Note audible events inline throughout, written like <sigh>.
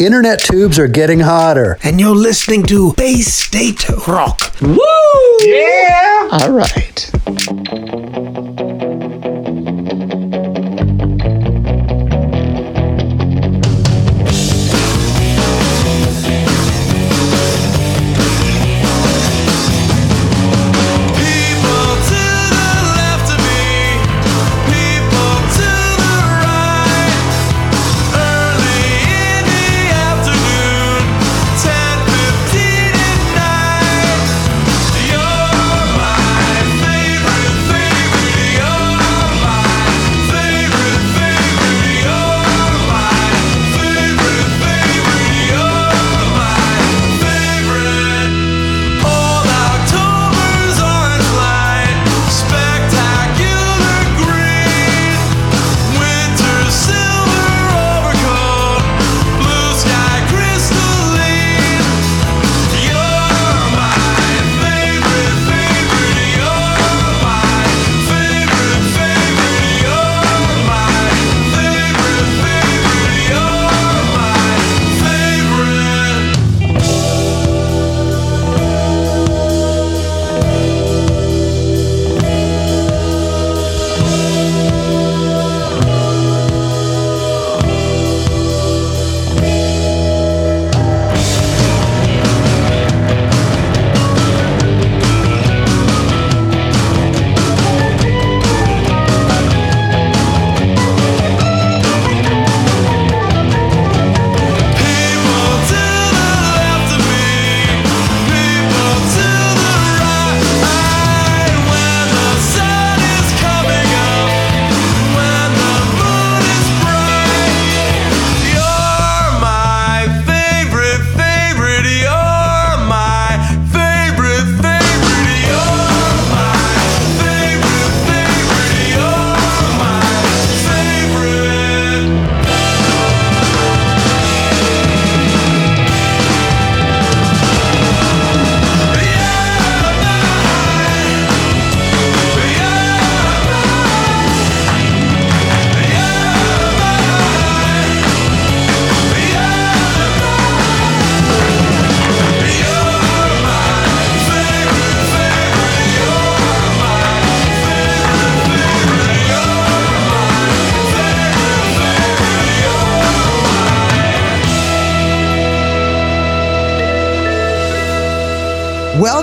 internet tubes are getting hotter. And you're listening to Bay State Rock. Woo! Yeah! All right.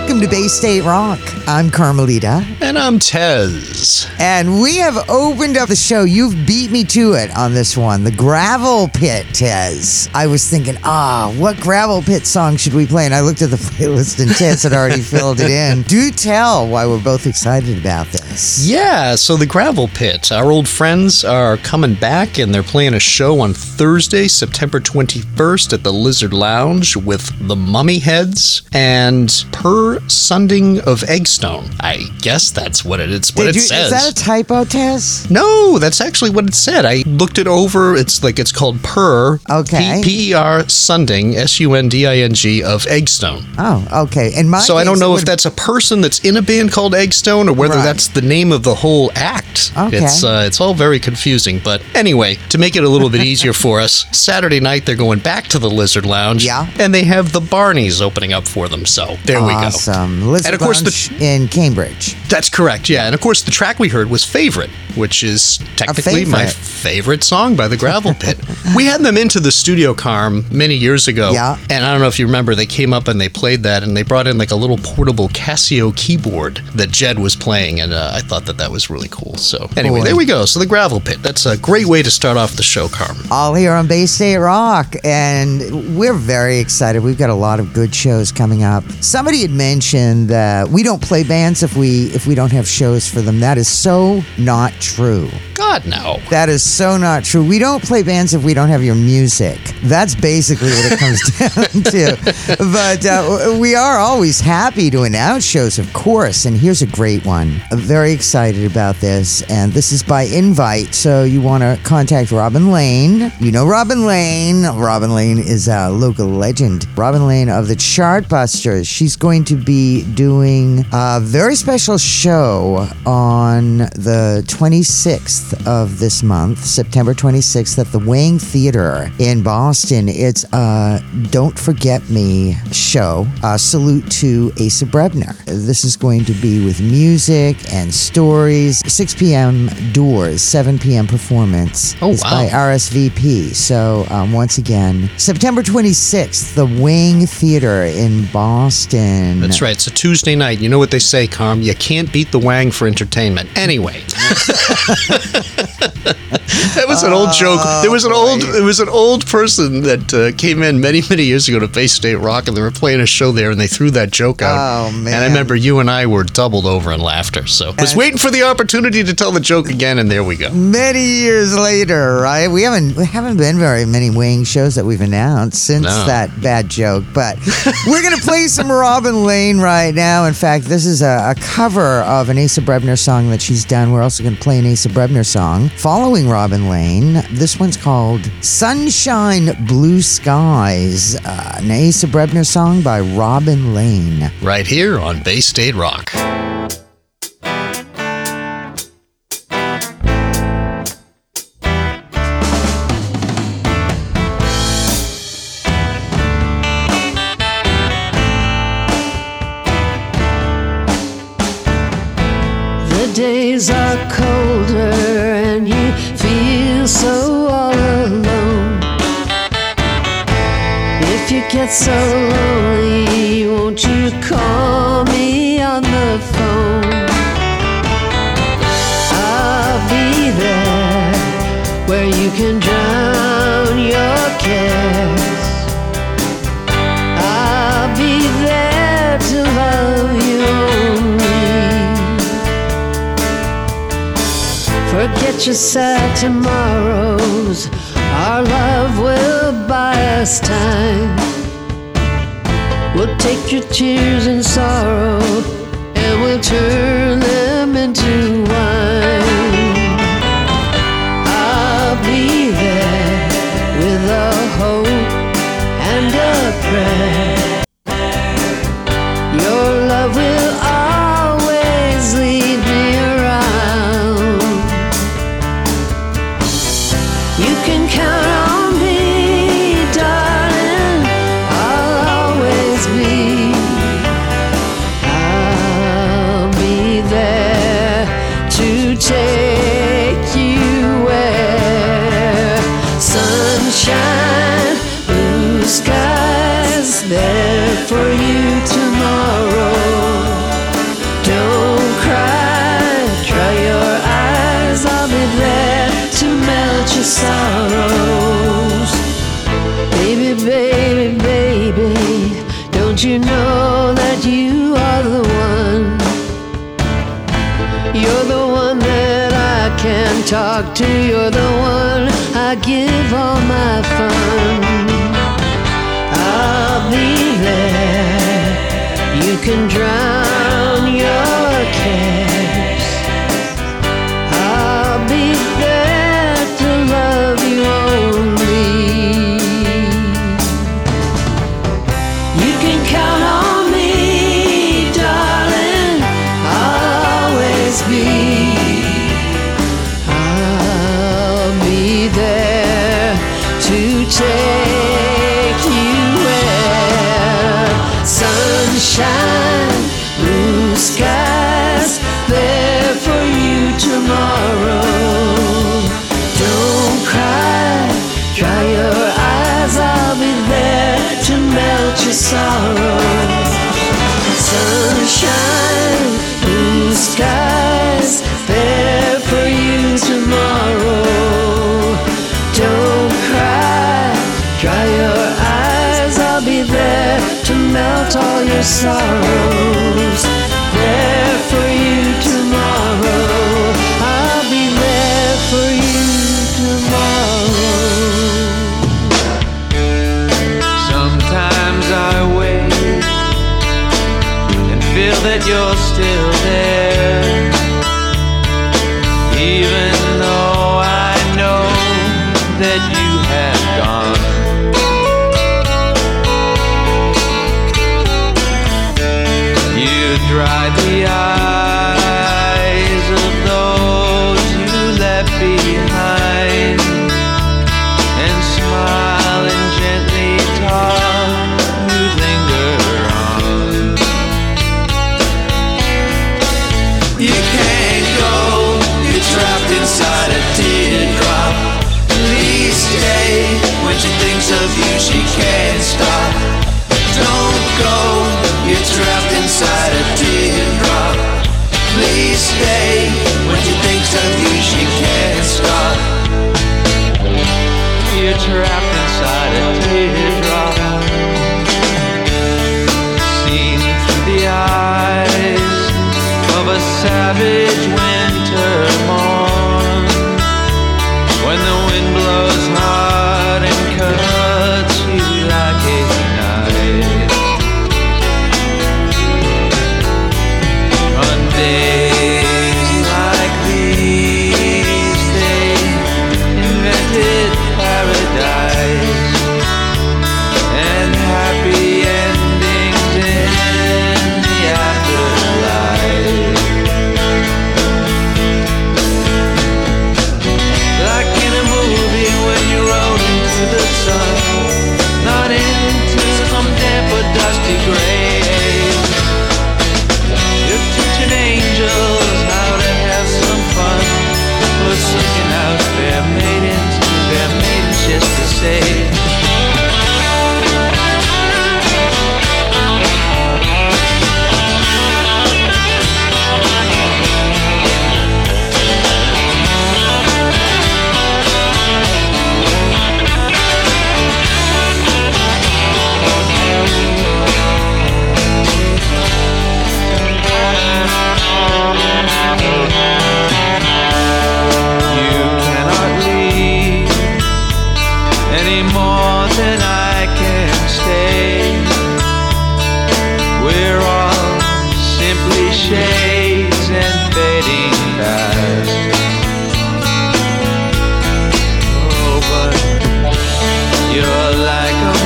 Welcome to Bay State Rock. I'm Carmelita, And I'm Tez. and we have opened up the show. You've beat me to it on this one, the Gravel Pit, Tez. I was thinking, ah, what Gravel Pit song should we play? And I looked at the <laughs> playlist, and Tez had already filled it in. Do tell why we're both excited about this. Yeah, so the Gravel Pit, our old friends are coming back and they're playing a show on Thursday, September 21st at the Lizard Lounge with the Mummy Heads and Per Sunding of Eggstone. I guess that's what it, it's what Did it you- says. Is that a typo, Tez? No, that's actually what it said. I looked it over. It's like it's called Per. Okay. P E R Sunding, S U N D I N G of Eggstone. Oh, okay. In my So I don't know if that's a person that's in a band called Eggstone or whether Right. that's the name of the whole act. Okay. It's uh, it's all very confusing. But anyway, to make it a little bit easier <laughs> for us, Saturday night they're going back to the Lizard Lounge. Yeah. And they have the Barneys opening up for them. So there we go. Awesome. Lizard And of course the- in Cambridge. That's correct, yeah. And of course, the track we heard was Favorite, which is technically my favorite. favorite song by the Gravel Pit. <laughs> we had them into the studio, Carm, many years ago. Yeah. And I don't know if you remember, they came up and they played that, and they brought in like a little portable Casio keyboard that Jed was playing, and uh, I thought that that was really cool. So anyway, Boy. there we go. So the Gravel Pit, that's a great way to start off the show, Carm. all here on Bay State Rock, and we're very excited. We've got a lot of good shows coming up. Somebody had mentioned that we don't play bands if we if we don't have shows for them. That is so not true. God, no. That is so not true. We don't play bands if we don't have your music. That's basically what it comes <laughs> down to. But uh, we are always happy to announce shows, of course. And here's a great one. I'm very excited about this. And this is by invite. So you want to contact Robin Lane. You know Robin Lane. Robin Lane is a local legend. Robin Lane of the Chartbusters. She's going going to be doing a very special show on the 26th of this month, September 26th, at the Wang Theater in Boston. It's a Don't Forget Me show. A salute to Asa Brebner. This is going to be with music and stories. 6 p.m. doors, 7 p.m. performance. Oh, It's wow. by RSVP. So, um, once again, September 26th, the Wang Theater in Boston. That's right. It's a Tuesday night. You know what they say, Carm? You can't beat the Wang for entertainment. Anyway. <laughs> that was an old joke. There was an old there was an old person that uh, came in many many years ago to Bay State Rock, and they were playing a show there, and they threw that joke out. Oh, man! And I remember you and I were doubled over in laughter. So I was waiting for the opportunity to tell the joke again, and there we go. Many years later, right? We haven't we haven't been very many Wang shows that we've announced since No. that bad joke. But we're gonna play some Robin Lane right now. In fact, this is a, a cover of an Asa Brebner song that she's done. We're also gonna play an Asa Brebner song following Robin Lane. This one's called "Sunshine Blue Skies," uh, an Asa Brebner song by Robin Lane. Right here on Bay State Rock. Get so lonely, won't you call me on the phone? I'll be there where you can drown your cares. I'll be there to love you only. Forget your sad tomorrows. Our love will buy us time. Take your tears and sorrow and we'll turn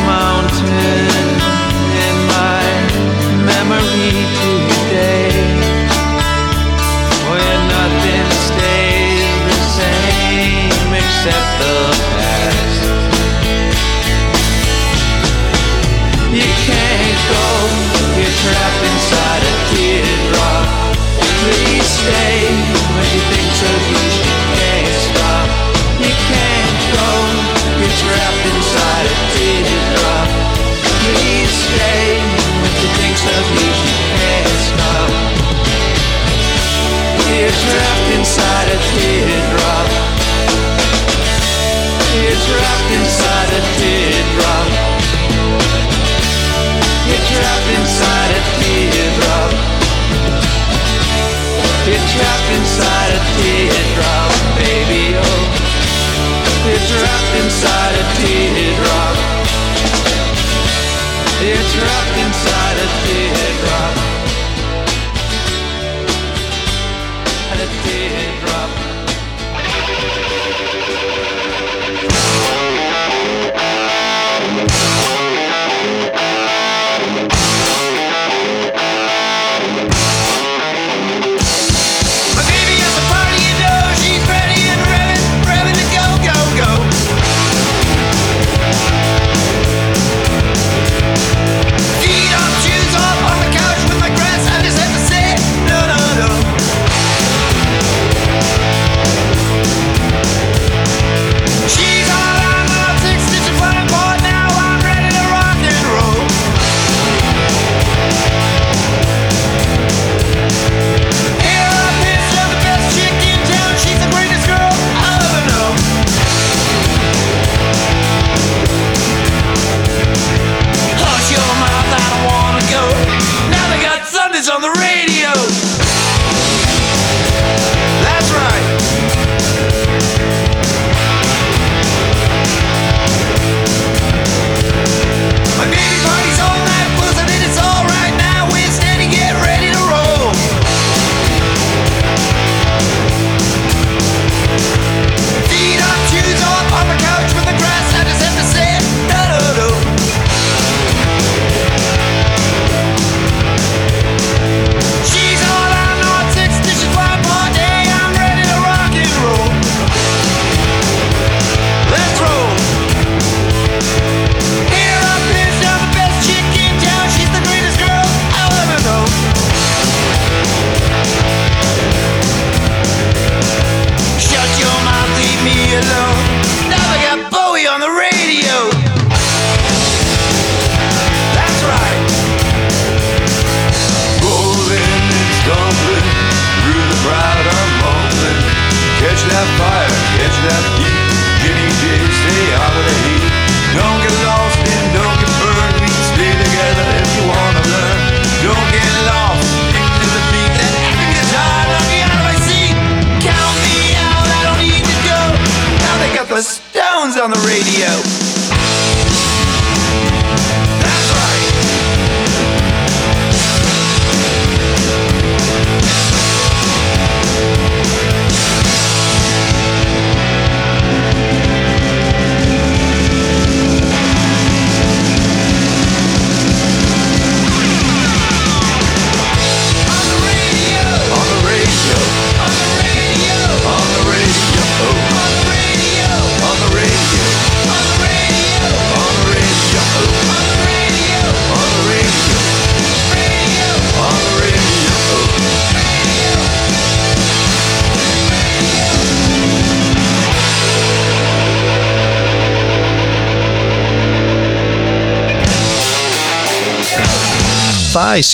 mountain in my memory today nothing stays the same except the past. You can't go, you're trapped inside a teardrop. Please stay. inside.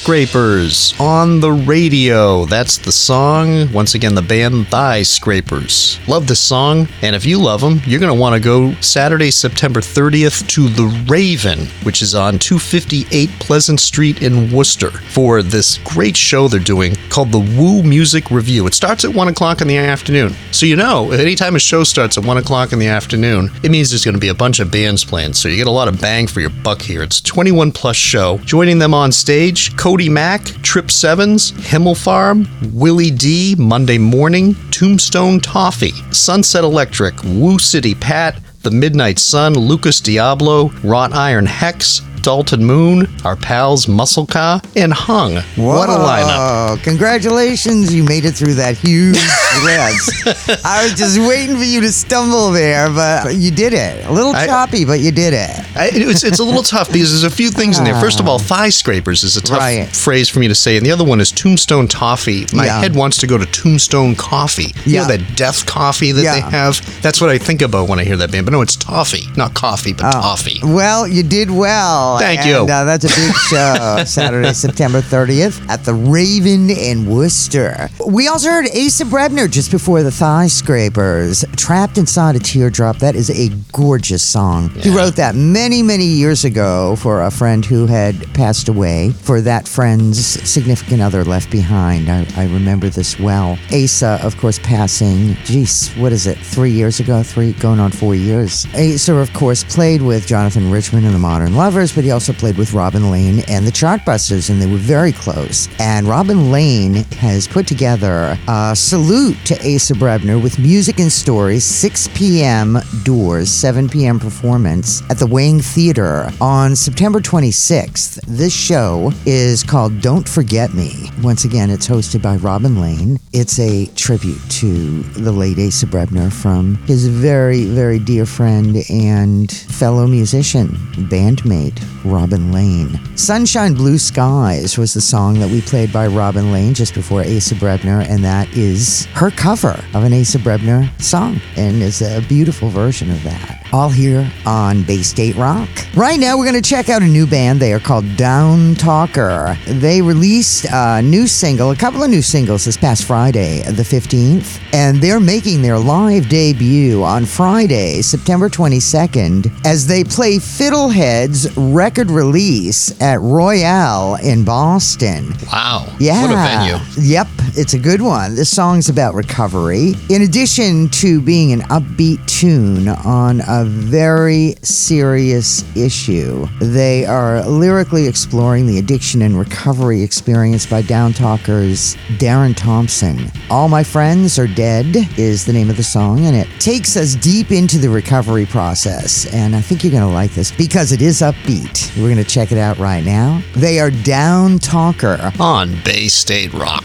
Scrapers on the radio. That's the song. Once again, the band Thigh Scrapers. Love this song, and if you love them, you're going to want to go Saturday, September 30th to The Raven, which is on 258 Pleasant Street in Worcester, for this great show they're doing called the Woo Music Review. It starts at 1 o'clock in the afternoon. So, you know, anytime a show starts at 1 o'clock in the afternoon, it means there's going to be a bunch of bands playing. So, you get a lot of bang for your buck here. It's a 21 plus show. Joining them on stage, Cody Mack, Trip Sevens, Himmel Farm, Willie D, Monday Morning, Tombstone Toffee, Sunset Electric, Woo City Pat, The Midnight Sun, Lucas Diablo, Wrought Iron Hex, Dalton Moon, our pals Muscle Car, and Hung. What a lineup. Whoa, Congratulations, you made it through that huge <laughs> list. I was just waiting for you to stumble there, but you did it. A little I- choppy, but you did it. I, it's, it's a little <laughs> tough because there's a few things in there. First of all, thigh scrapers is a tough Right. phrase for me to say, and the other one is tombstone toffee. My Yeah. head wants to go to tombstone coffee. You Yeah. know that death coffee that they Yeah. have? That's what I think about when I hear that band. But no, it's toffee, not coffee, but Oh. toffee. Well, you did well. Thank and, you. Uh, that's a big show. <laughs> Saturday, September 30th at the Raven in Worcester. We also heard Asa Brebner just before the Thigh Scrapers. Trapped Inside a Teardrop. That is a gorgeous song. He wrote that many, many years ago for a friend who had passed away. For that friend's significant other left behind. I, I remember this well. Asa, of course, passing, geez, what is it, three years ago? Three, going on four years. Asa, of course, played with Jonathan Richman and the Modern Lovers, but he also played with Robin Lane and the Chartbusters, and they were very close. And Robin Lane has put together a salute to Asa Brebner with music and stories, 6 p.m. doors, 7 p.m. performance at the Wang Theater on September 26th. This show is called Don't Forget Me. Once again, it's hosted by Robin Lane. It's a tribute to the late Asa Brebner from his very, very dear friend and fellow musician, bandmate, Robin Lane. Sunshine Blue Skies was the song that we played by Robin Lane just before Asa Brebner, and that is her cover of an Asa Brebner song, and it's a beautiful version of that. All here on Bay State Rock. Right now, we're going to check out a new band. They are called Down Talker. They released a new single, a couple of new singles this past Friday, the 15th, and they're making their live debut on Friday, September 22nd, as they play Fiddlehead's record release at Royale in Boston. Wow. Yeah. What a venue. Yep, it's a good one. This song's about recovery. In addition to being an upbeat tune on a very serious issue, they are lyrically exploring the addiction and recovery experience by Down Talkers Darren Thompson. All My Friends Are Dead is the name of the song, and it takes us deep into the recovery process. And I think you're going to like this because it is upbeat. We're going to check it out right now. They are Down Talker. On Bay State Rock.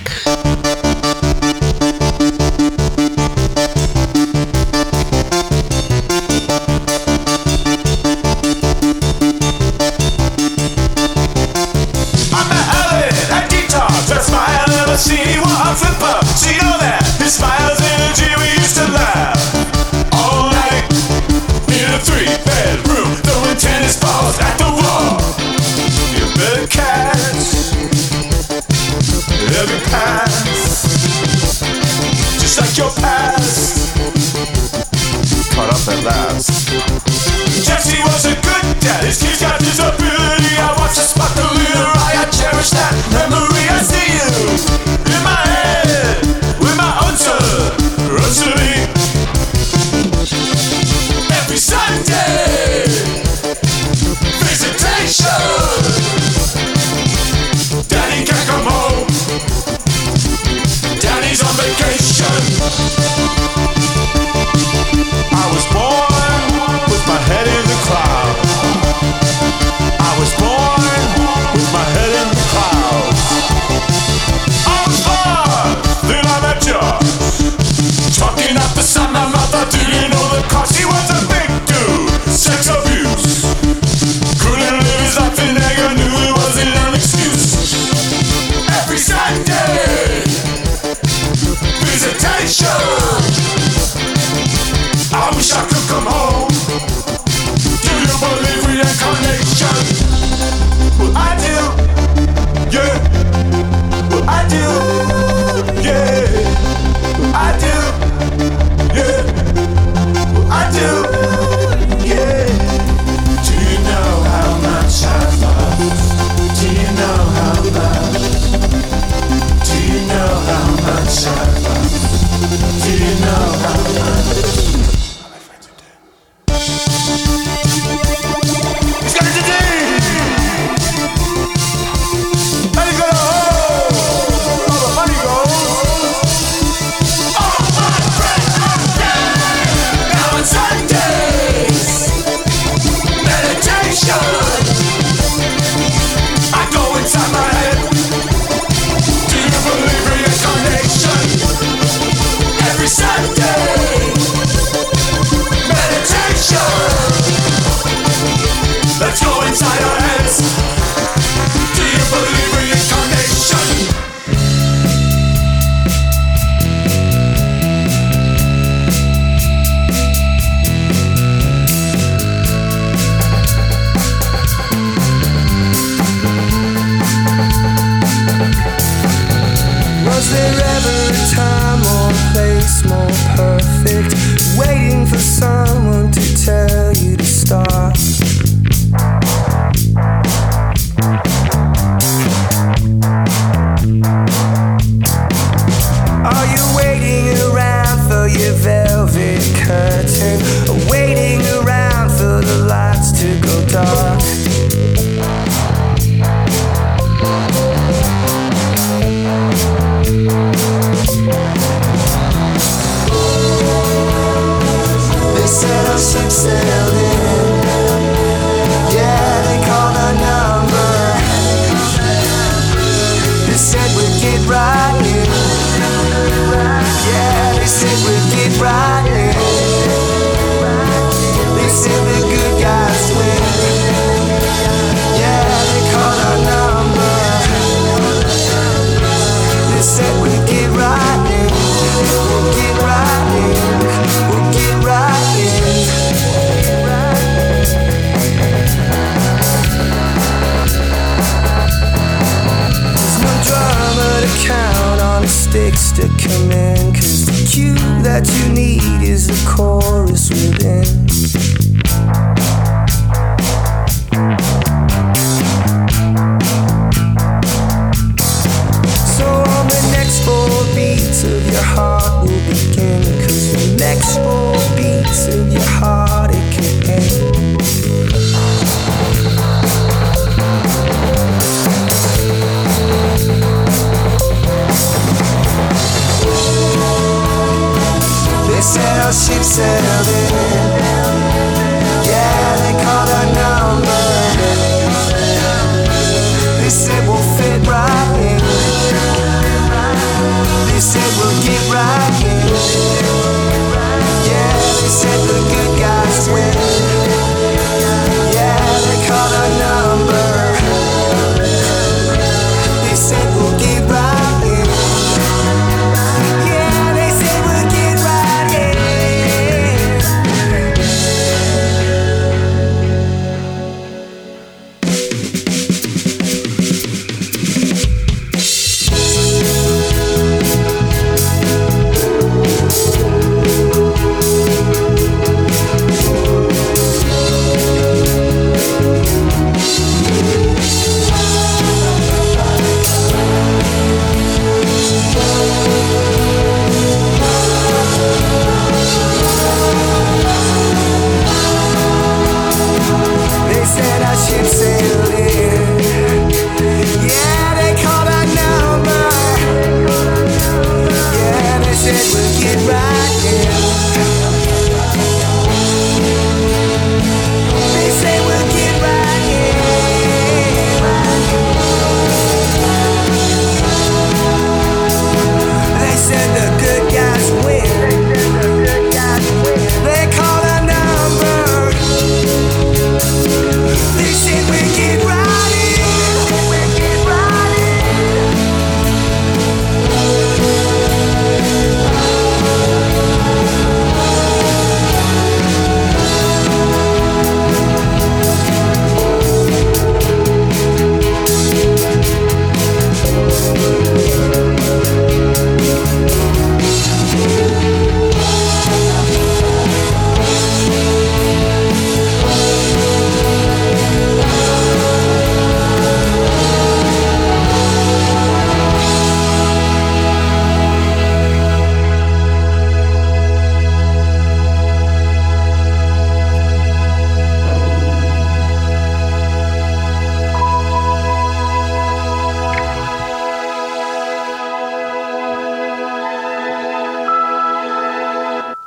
assim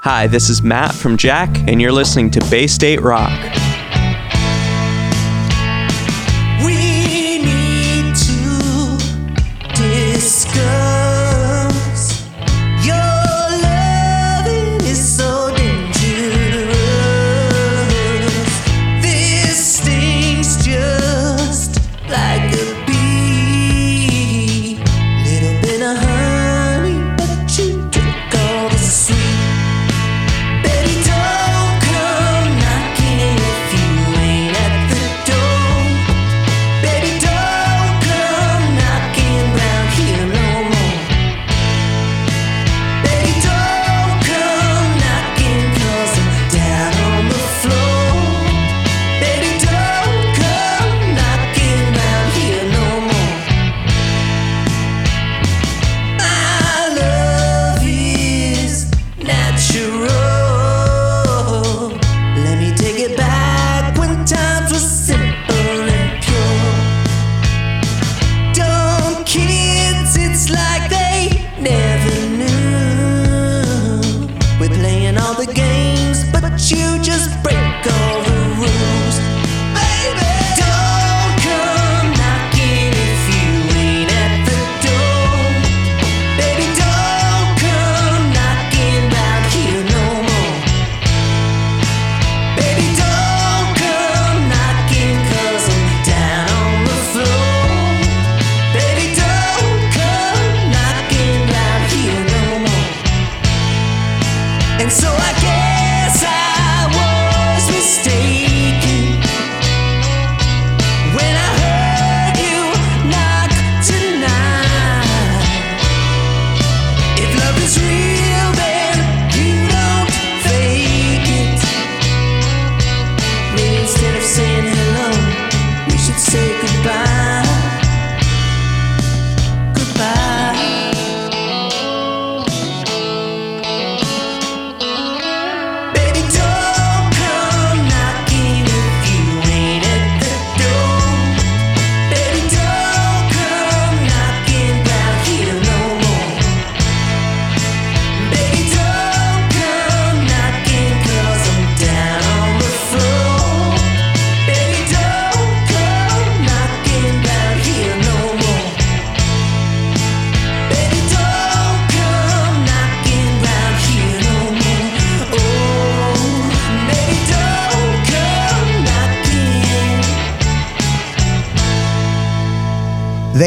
Hi, this is Matt from Jack, and you're listening to Bay State Rock.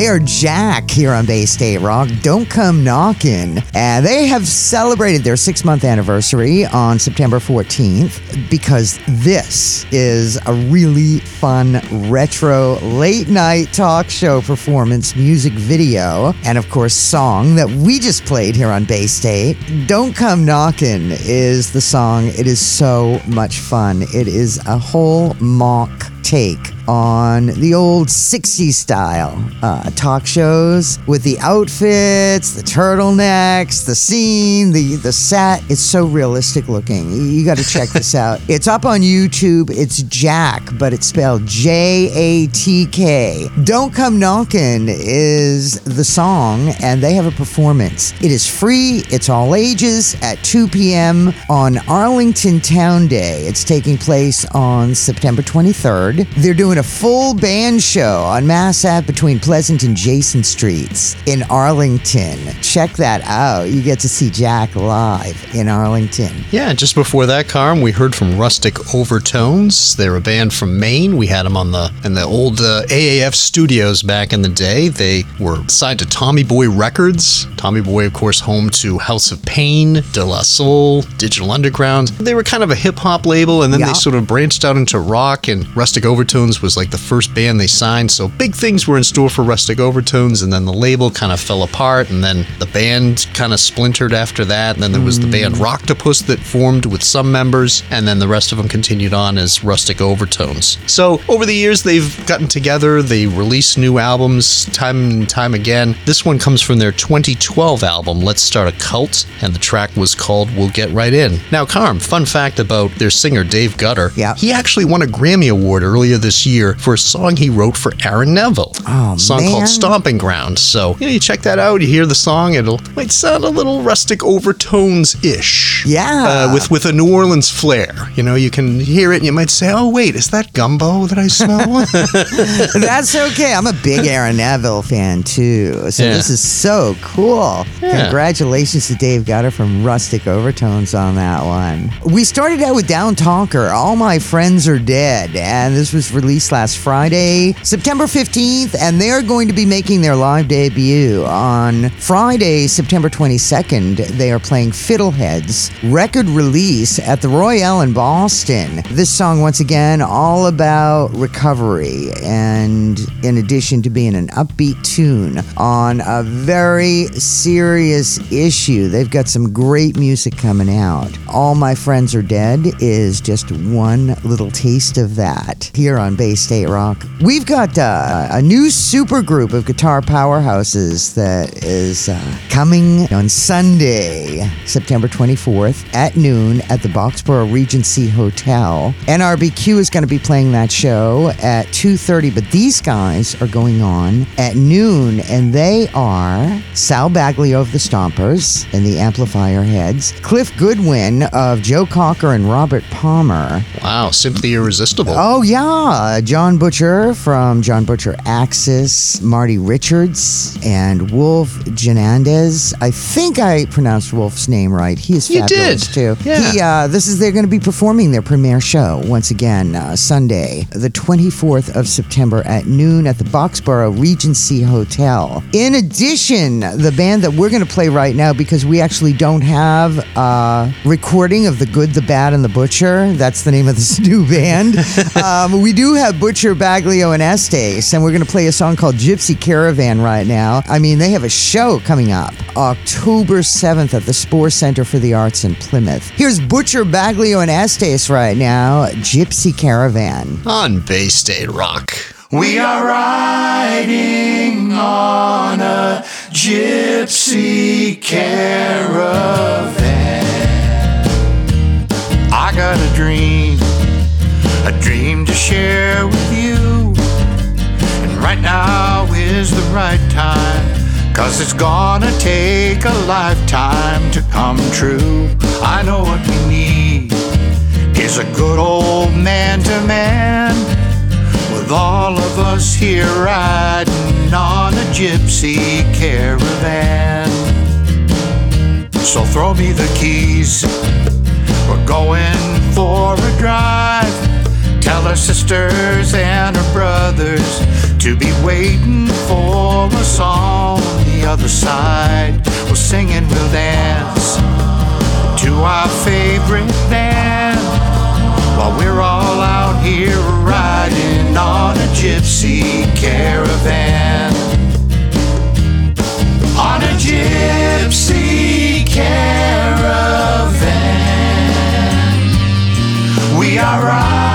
Are Jack here on Bay State Rock. Don't come knocking. And they have celebrated their six month anniversary on September 14th because this is a really fun retro late night talk show performance music video and of course song that we just played here on Bay State. Don't Come Knockin' is the song. It is so much fun. It is a whole mock take on the old 60s style uh, talk shows with the outfits, the turtlenecks, the scene, the, the set. It's so realistic looking. You, got to check this <laughs> out. It's up on YouTube. It's Jack, but it's spelled J A T K. Don't Come Knockin' is the song, and they have a performance. It is free, it's all ages at 2 p.m. on Arlington Town Day. It's taking place on September 23rd. They're doing a full band show on Mass Ave between Pleasant and Jason Streets in Arlington. Check that out. You get to see Jack live in Arlington. Yeah, just before that, Carm, we heard from Rustic Overtones. They're a band from Maine. We had them on the in the old uh, AAF studios back in the day. They were signed to Tommy Boy Records. Tommy Boy, of course, home to House of Pain, De La Soul, Digital Underground. They were kind of a hip hop label, and then they sort of branched out into rock. And Rustic Overtones was like the first band they signed. So big things were in store for Rustic Overtones, and then the label kind of fell apart, and then the band kind of splintered after that. And then there was the band mm. Rocktopus that formed with some members, and then the rest of them continued on as Rustic Overtones. So over the years, they've gotten together. They release new albums time and time again. This one comes from their 2012 album, Let's Start a Cult, and the track was called We'll Get Right In. Now, Carm, fun fact about their singer Dave Gutter. Yeah. He actually won a Grammy Award earlier this year for a song he wrote for Aaron Neville. Oh, a song man. called Stomping Ground. So, you know, you check that out, you hear the song, it'll might sound a little rustic overtones ish. Yeah. Uh, with with a New Orleans flair. You know, you can hear it and you might say, "Oh, wait, is that gumbo that I smell?" <laughs> <laughs> That's okay. I'm a big Aaron Neville fan too. So Yeah. this is so cool. Yeah. Congratulations to Dave Gutter from Rustic Overtones on that one. We started out with Down Talker, All My Friends Are Dead, and this was released last Friday, September 15th, and they're going to be making their live debut on Friday, September 22nd. They are playing Fiddlehead's record release at the Royale in Boston. This song, once again, all about recovery, and in addition to being an upbeat tune on a very serious issue, they've got some great music coming out. All My Friends Are Dead is just one little taste of that here on Bay State Rock. We've got uh, a new super group of guitar powerhouses that is uh, coming on Sunday, September 24th at noon at the Boxborough Regency Hotel. NRBQ is going to be playing that show at 2:30, but these guys are going on at noon, and they are Sal Baglio of the Stompers and the Amplifier Heads, Cliff Goodwin of Joe Cocker and Robert Palmer, wow, simply irresistible. Oh yeah, John Butcher from John Butcher Axis, Marty Richards, and Wolf Janandez. I think I pronounced Wolf's name right. He is You fabulous did. too. Yeah. He, uh, this is they're going to be performing their premiere show once again uh, Sunday, the 24th of September at noon at the Boxborough Regency Hotel. In addition, the band that we're going to play right now because we actually don't have a recording of the Good, the Bad, and the Butcher. That's the name of this <laughs> new band. <laughs> um, we do have Butcher, Baglio, and Estes, and we're going to play a song called Gypsy Caravan right now. I mean, they have a show coming up October 7th at the Spire Center for the Arts in Plymouth. Here's Butcher, Baglio, and Estes right now, Gypsy Caravan. On Bay State Rock. We are riding on a gypsy caravan. With you. And right now is the right time, cause it's gonna take a lifetime to come true. I know what we need is a good old man to man with all of us here riding on a gypsy caravan. So throw me the keys, we're going for a drive. Tell our sisters and our brothers to be waiting for us on the other side. We'll sing and we'll dance to our favorite band while we're all out here riding on a gypsy caravan. On a gypsy caravan, we are riding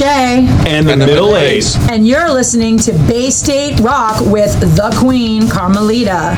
we're Gretchen And the Middle A's. and you're listening to Bay State Rock with the Queen, Carmelita.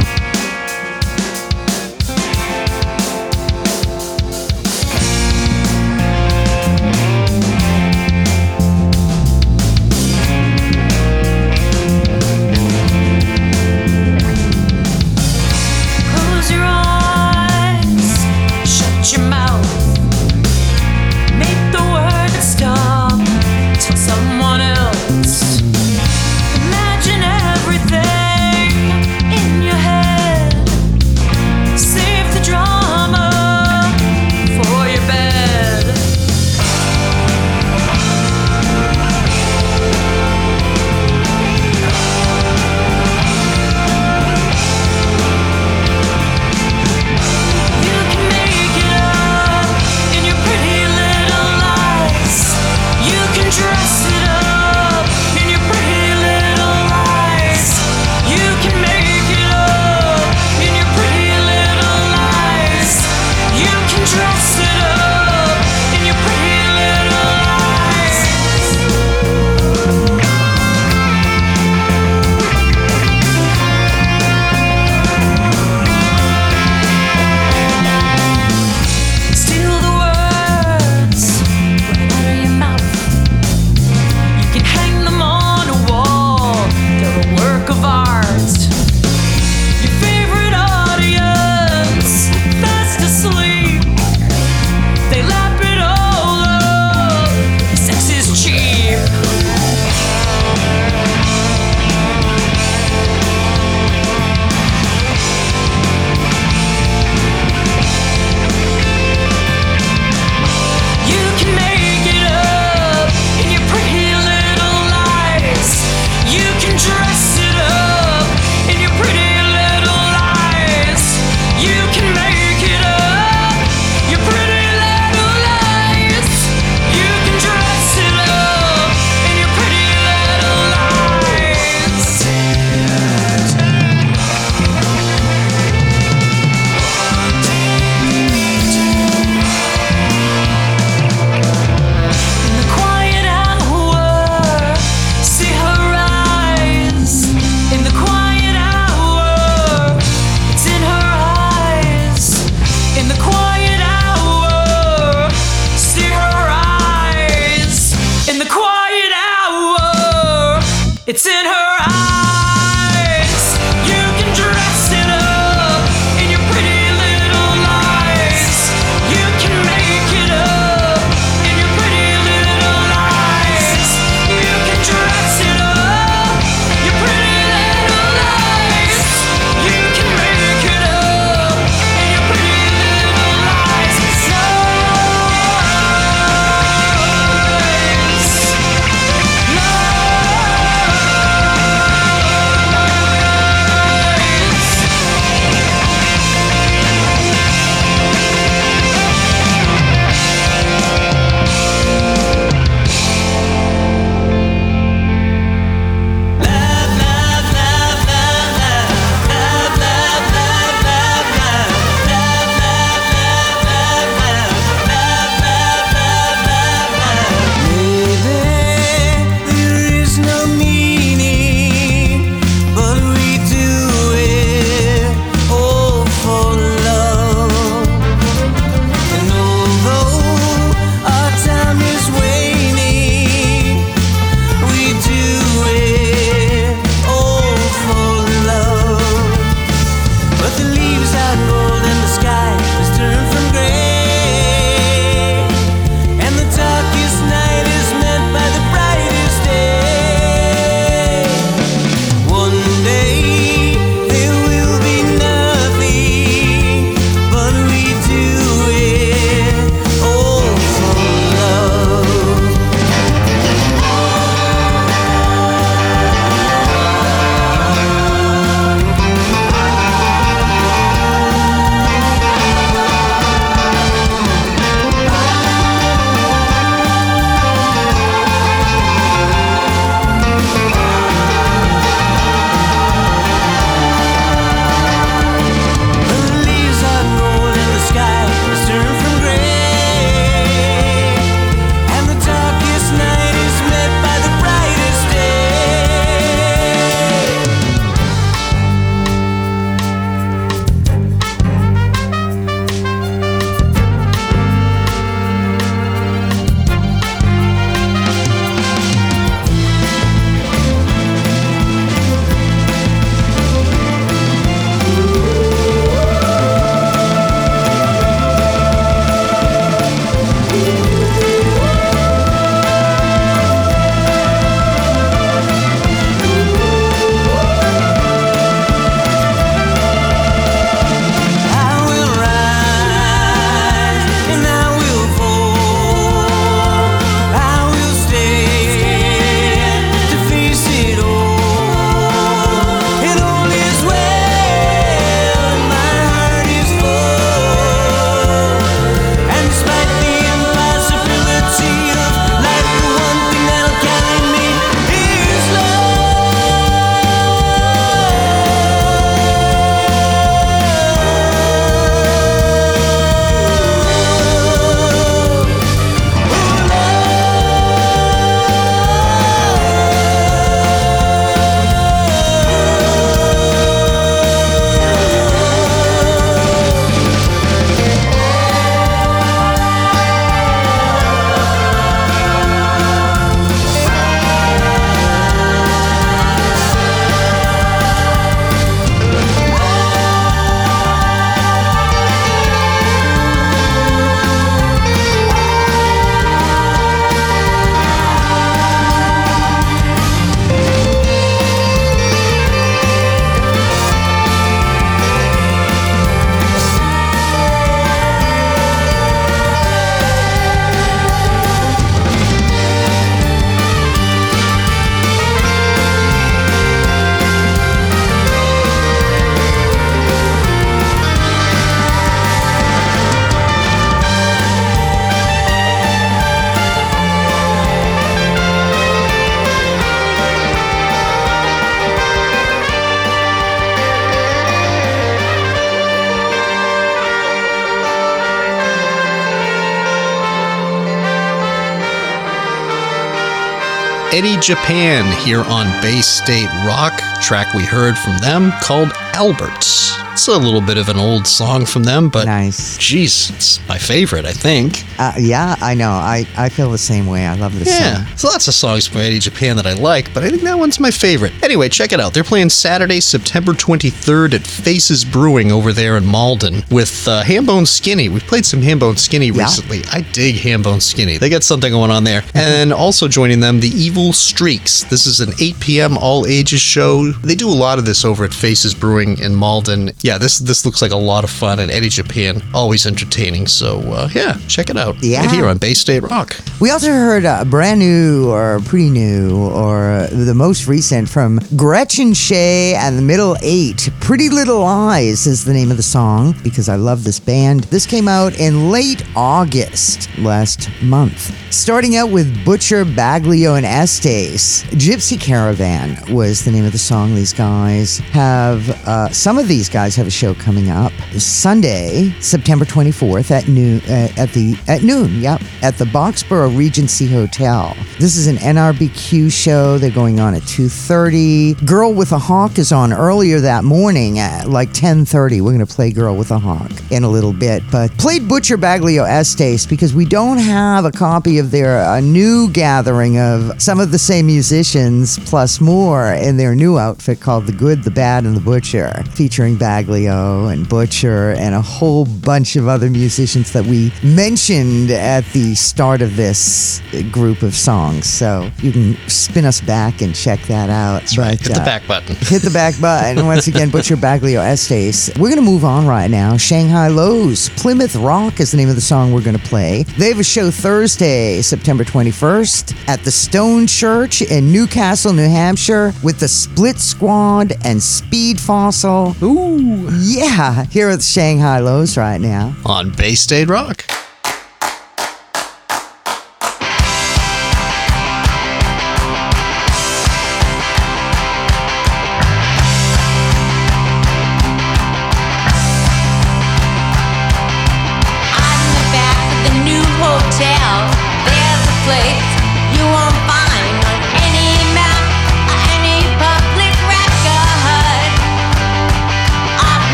Eddie Japan here on Bay State Rock. Track we heard from them called Alberts. It's a little bit of an old song from them, but nice. Geez, it's my favorite, I think. Uh, yeah, I know. I, I feel the same way. I love this Yeah, song. there's lots of songs from Eddie Japan that I like, but I think that one's my favorite. Anyway, check it out. They're playing Saturday, September 23rd at Faces Brewing over there in Malden with uh, Hambone Skinny. We've played some Hambone Skinny Yeah. recently. I dig Hambone Skinny. They got something going on there. and also joining them, the Evil Streaks. This is an 8 p.m. all ages show. They do a lot of this over at Faces Brewing in Malden. Yeah, this this looks like a lot of fun, and Eddie Japan always entertaining. So uh, yeah, check it out. Yeah. right here on Bay State Rock. We also heard uh, brand new or pretty new or uh, the most recent from Gretchen Shae and the Middle Eight. Pretty Little Lies is the name of the song because I love this band. This came out in late August last month. Starting out with Butcher, Baglio, and Estes. Gypsy Caravan was the name of the song. These guys have, uh, some of these guys have a show coming up Sunday, September 24th at noon, uh, at the, at noon, yep, at the Boxborough Regency Hotel. This is an NRBQ show. They're going on at 2.30. Girl with a Hawk is on earlier that morning at like 10.30. We're going to play Girl with a Hawk in a little bit. But played Butcher Baglio Estes because we don't have a copy of their uh, new gathering of some of the same musicians plus more in their new outfit called The Good, the Bad, and the Butcher, featuring Baglio and Butcher and a whole bunch of other musicians that we mentioned at the start of this group of songs. So you can spin us back and check that out. That's right. But, Hit the uh, back button. hit the back button. <laughs> Once again, Butcher Baglio Estes. We're going to move on right now. Shanghai Lows. Plymouth Rock is the name of the song we're going to play. They have a show Thursday, September 21st at the Stone Church in Newcastle, New Hampshire with the Split Squad and Speed Fossil. Ooh. Yeah, here at the Shanghai Lows right now. on Bay State Rock.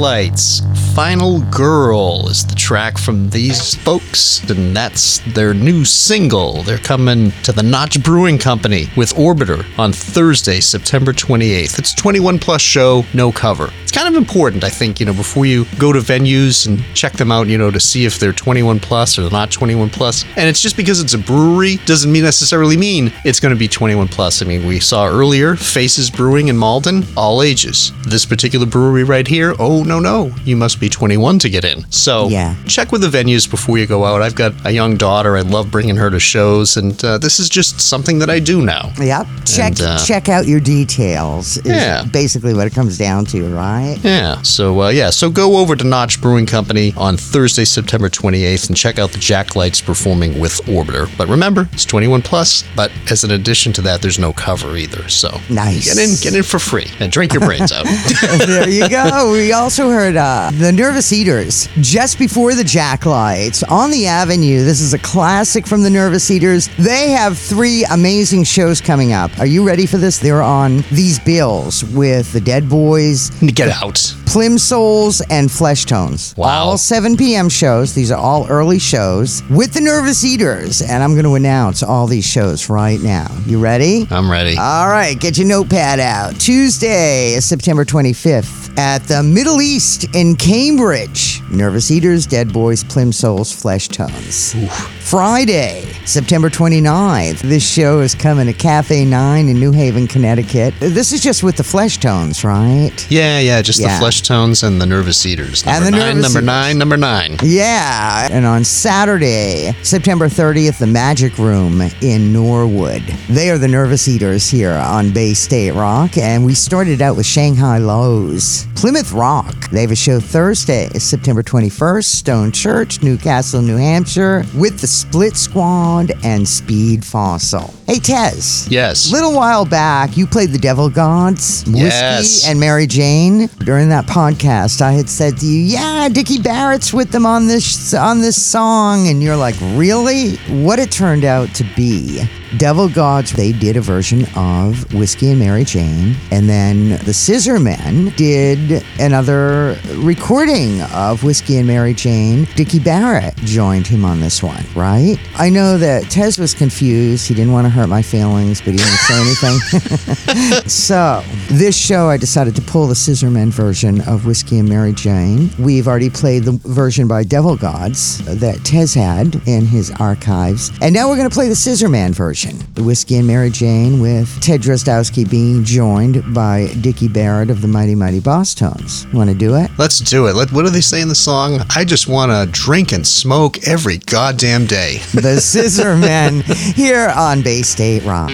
Jacklights. Final Girl is the track from these folks, and that's their new single. They're coming to the Notch Brewing Company with Orbiter on Thursday, September 28th. It's a 21 plus show, no cover. It's kind of important, I think, you know, before you go to venues and check them out, you know, to see if they're 21 plus or not 21 plus. And it's just because it's a brewery doesn't necessarily mean it's going to be 21 plus. I mean, we saw earlier Faces Brewing in Malden, all ages. This particular brewery right here, oh no no, you must be 21 to get in. So Yeah. check with the venues before you go out. I've got a young daughter. I love bringing her to shows, and uh, this is just something that I do now. Yep. Check And, uh, check out your details. Is Yeah. basically what it comes down to, right? Yeah. So uh, yeah. So go over to Notch Brewing Company on Thursday, September 28th, and check out the Jacklights performing with Orbiter. But remember, it's 21 plus. But as an addition to that, there's no cover either. So Nice. Get in, get in for free, and drink your brains out. <laughs> there you go. We also heard uh, the Nervous Eaters just before the Jacklights on the Avenue. This is a classic from the Nervous Eaters. They have three amazing shows coming up. Are you ready for this? They're on these bills with the Dead Boys, Get out. Plimsouls, and Fleshtones. Wow. All 7 p.m. shows. These are all early shows with the Nervous Eaters. And I'm going to announce all these shows right now. You ready? I'm ready. All right, get your notepad out. Tuesday, September 25th, at the Middle East in Cambridge. Nervous Eaters, Dead Boys, Plimsouls, Flesh Tones. Friday, September 29th. This show is coming to Cafe 9 in New Haven, Connecticut. This is just with the Fleshtones, right? Yeah, yeah. Just Yeah. the flesh tones and the nervous eaters. And Number the nine, Nervous number Eaters. nine, number nine. Yeah. And on Saturday, September 30th, the Magic Room in Norwood. They are the Nervous Eaters here on Bay State Rock. And we started out with Shanghai Lows. Plymouth Rock. They have a show Thursday, September 21st, Stone Church, Newcastle, New Hampshire, with the Split Squad and Speed Fossil. Hey, Tez. Yes. Little while back, you played the Devil Gods, Whiskey, Yes. and Mary Jane. During that podcast, I had said to you, "Yeah, Dickie Barrett's with them on this on this song," and you're like, "Really?" What it turned out to be, Devil Gods. They did a version of Whiskey and Mary Jane, and then the Scissormen did another recording of Whiskey and Mary Jane. Dickie Barrett joined him on this one, right? I know that Tez was confused. He didn't want to hurt my feelings, but he didn't say anything. <laughs> so, this show, I decided to pull the Scissormen version of Whiskey and Mary Jane. We've already played the version by Devil Gods that Tez had in his archives. And now we're going to play the Scissor Man version. The Whiskey and Mary Jane with Ted Drozdowski being joined by Dickie Barrett of the Mighty Mighty Bosstones. Want to do it? Let's do it. Let, what do they say in the song? I just want to drink and smoke every goddamn day. The Scissormen here on Bay State Rock.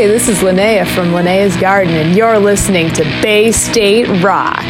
Hey, this is Linnea from Linnea's Garden, and you're listening to Bay State Rock.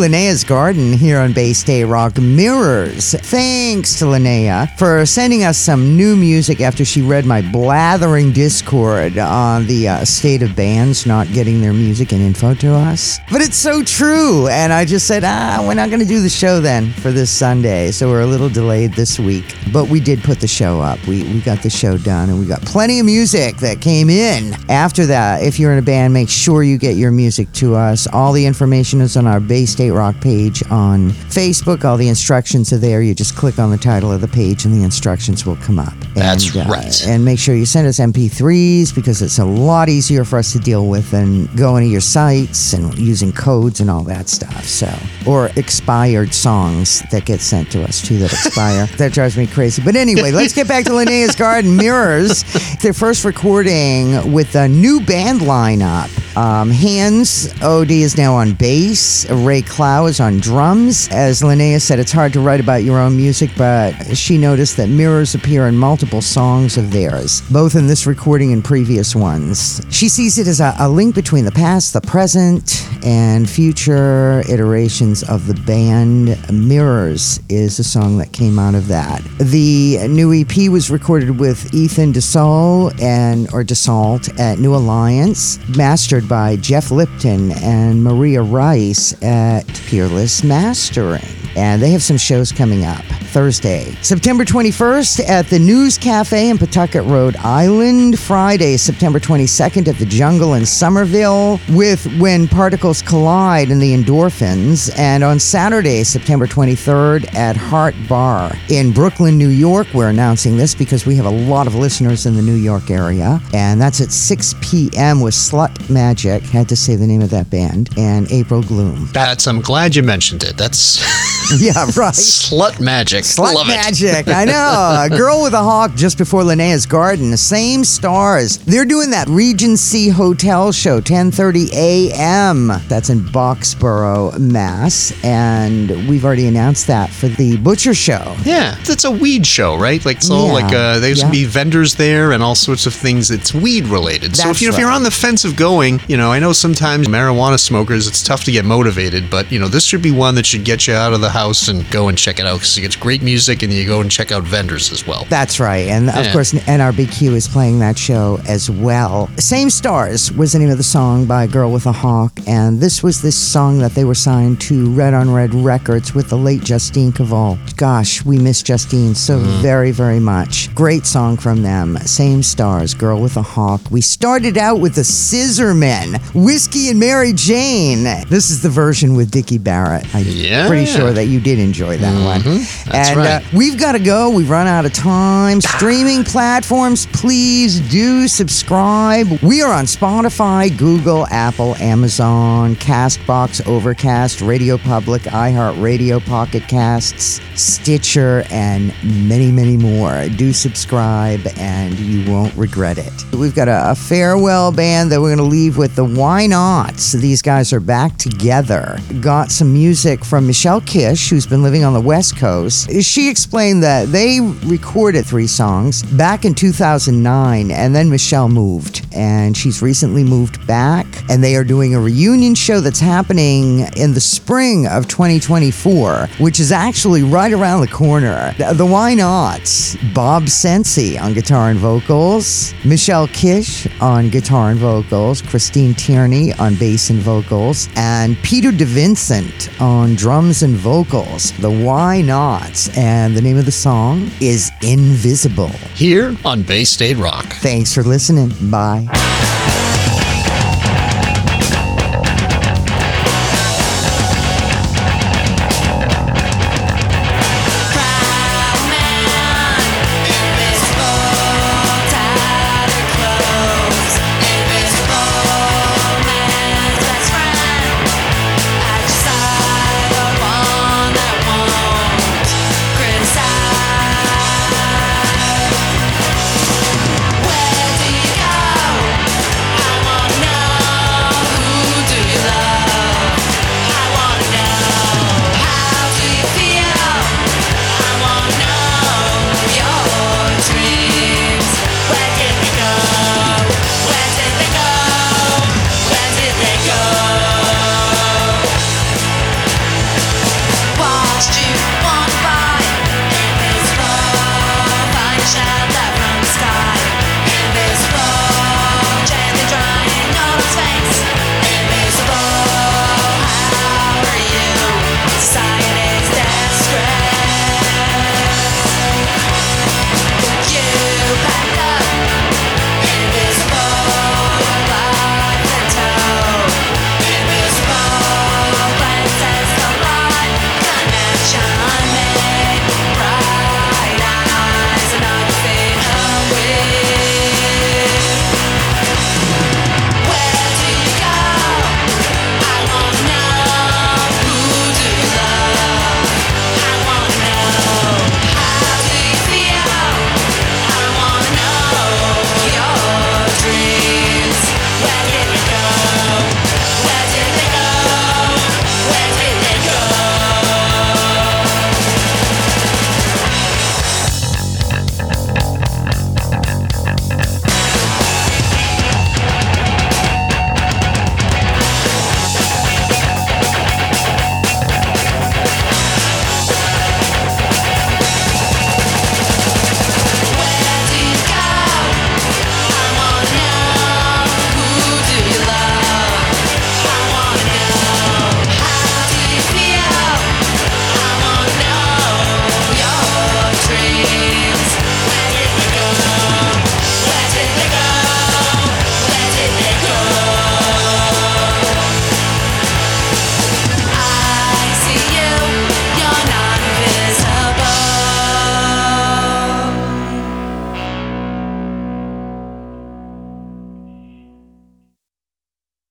Linnea's Garden here on Bay State Rock Mirrors. Thanks to Linnea for sending us some new music after she read my blathering Discord on the uh, state of bands not getting their music and info to us. But it's so true. And I just said, ah, we're not going to do the show then for this Sunday. So we're a little delayed this week. But we did put the show up. We, we got the show done and we got plenty of music that came in. After that, if you're in a band, make sure you get your music to us. All the information is on our Bay State Rock page on Facebook. All the instructions are there. You just click on the title of the page and the instructions will come up. That's And, uh, right. And make sure you send us MP3s because it's a lot easier for us to deal with than going to your sites and using codes and all that stuff. So, or expired songs that get sent to us too that expire. <laughs> that drives me crazy. But anyway, let's get back to Linnea's Garden Mirrors. Their first recording with a new band lineup. Um, Hans OD is now on bass. Ray Clow is on drums. As Linnea said, it's hard to write about your own music, but she noticed that mirrors appear in multiple songs of theirs, both in this recording and previous ones. She sees it as a, a link between the past, the present, and future iterations of the band. Mirrors is a song that came out of that. The new EP was recorded with Ethan DeSaul and or DeSalt at New Alliance, mastered by Jeff Lipton and Maria Rice at Peerless Mastering. And they have some shows coming up. Thursday, September 21st at the News Cafe in Pawtucket, Rhode Island. Friday, September 22nd at the Jungle in Somerville with When Particles Collide and the Endorphins. And on Saturday, September 23rd at Hart Bar in Brooklyn, New York. We're announcing this because we have a lot of listeners in the New York area. And that's at 6 p.m. with Slut Magic. Had to say the name of that band. And April Gloom. That's. I'm glad you mentioned it. That's <laughs> yeah, right. Slut Magic. Slut Love it. magic. I <laughs> know. A girl with a hawk just before Linnea's garden. The same stars. They're doing that Regency Hotel show, 10:30 a.m. That's in Boxborough, Mass, and we've already announced that for the Butcher Show. Yeah, it's a weed show, right? Like it's all Yeah, like uh, there's yeah. gonna be vendors there and all sorts of things. It's weed related. so if That's you if you're on the fence of going, you know, I know sometimes marijuana smokers it's tough to get motivated, but you know this should be one that should get you out of the house and go and check it out because it's great music and you go and check out vendors as well. That's right. And of Yeah. course, NRBQ is playing that show as well. Same Stars was the name of the song by Girl with a Hawk. And this was this song that they were signed to Red on Red Records with the late Justine Covault. Gosh, we miss Justine so mm-hmm. very, very much. Great song from them. Same Stars, Girl with a Hawk. We started out with the Scissormen, Whiskey and Mary Jane. This is the version with Dickie Barrett. I'm Yeah. pretty sure that you did enjoy that one. That's and right. uh, we've got to go. We've run out of time. Streaming platforms, please do subscribe. We are on Spotify, Google, Apple, Amazon, Castbox, Overcast, Radio Public, iHeartRadio, Pocket Casts, Stitcher, and many, many more. Do subscribe and you won't regret it. We've got a, a farewell band that we're going to leave with the Wynotts. These guys are back together. Got some music from Michelle Kish, who's been living on the West Coast. She explained that they recorded three songs back in 2009, and then Michelle moved, and she's recently moved back, and they are doing a reunion show that's happening in the spring of 2024, which is actually right around the corner. The, Wynotts? Bob Sensi on guitar and vocals, Michelle Kish on guitar and vocals, Christine Tierney on bass and vocals, and Peter DeVincent on drums and vocals. The Wynotts, and the name of the song is Invisible. Here on Bay State Rock. Thanks for listening. Bye.